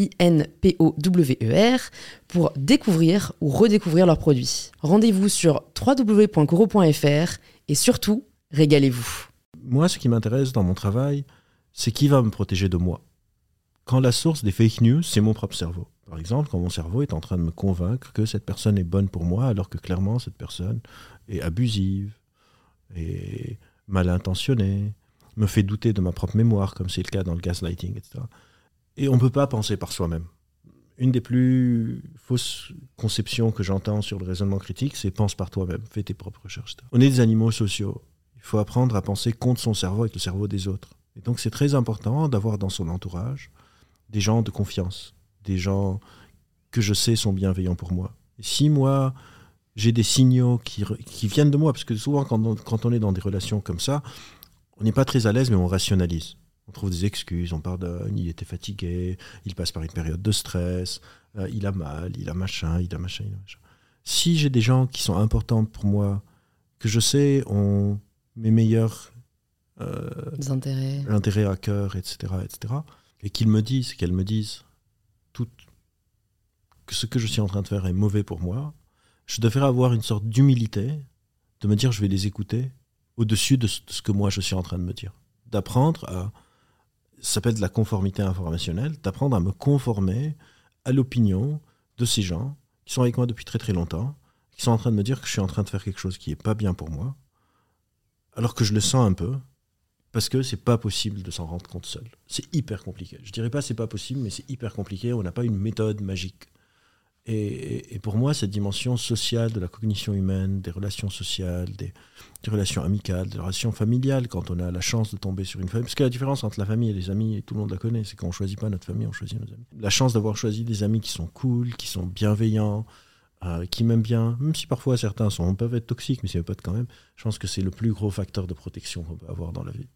I-N-P-O-W-E-R, pour découvrir ou redécouvrir leurs produits. Rendez-vous sur www.coro.fr et surtout, régalez-vous. Moi, ce qui m'intéresse dans mon travail, c'est qui va me protéger de moi. Quand la source des fake news, c'est mon propre cerveau. Par exemple, quand mon cerveau est en train de me convaincre que cette personne est bonne pour moi, alors que clairement cette personne est abusive et mal intentionnée, me fait douter de ma propre mémoire, comme c'est le cas dans le gaslighting, etc. Et on ne peut pas penser par soi-même. Une des plus fausses conceptions que j'entends sur le raisonnement critique, c'est pense par toi-même, fais tes propres recherches. On est des animaux sociaux. Il faut apprendre à penser contre son cerveau avec le cerveau des autres. Et donc c'est très important d'avoir dans son entourage des gens de confiance, des gens que je sais sont bienveillants pour moi. Et si moi, j'ai des signaux qui, viennent de moi, parce que souvent quand on est dans des relations comme ça, on n'est pas très à l'aise, mais on rationalise on trouve des excuses, on pardonne, il était fatigué, il passe par une période de stress, euh, il a mal, il a machin, il a machin, il a machin. Si j'ai des gens qui sont importants pour moi, que je sais ont mes meilleurs euh, intérêts. intérêts à cœur, etc., etc., et qu'ils me disent, qu'elles me disent tout, que ce que je suis en train de faire est mauvais pour moi, je devrais avoir une sorte d'humilité de me dire je vais les écouter au-dessus de ce que moi je suis en train de me dire. D'apprendre à ça s'appelle de la conformité informationnelle, d'apprendre à me conformer à l'opinion de ces gens qui sont avec moi depuis très très longtemps, qui sont en train de me dire que je suis en train de faire quelque chose qui n'est pas bien pour moi, alors que je le sens un peu, parce que c'est pas possible de s'en rendre compte seul. C'est hyper compliqué. Je dirais pas c'est pas possible, mais c'est hyper compliqué. On n'a pas une méthode magique. Et, pour moi, cette dimension sociale de la cognition humaine, des relations sociales, des, relations amicales, des relations familiales, quand on a la chance de tomber sur une famille, parce que la différence entre la famille et les amis, et tout le monde la connaît, c'est qu'on ne choisit pas notre famille, on choisit nos amis. La chance d'avoir choisi des amis qui sont cool, qui sont bienveillants, euh, qui m'aiment bien, même si parfois certains sont, peuvent être toxiques, mais c'est pas quand même, je pense que c'est le plus gros facteur de protection qu'on peut avoir dans la vie.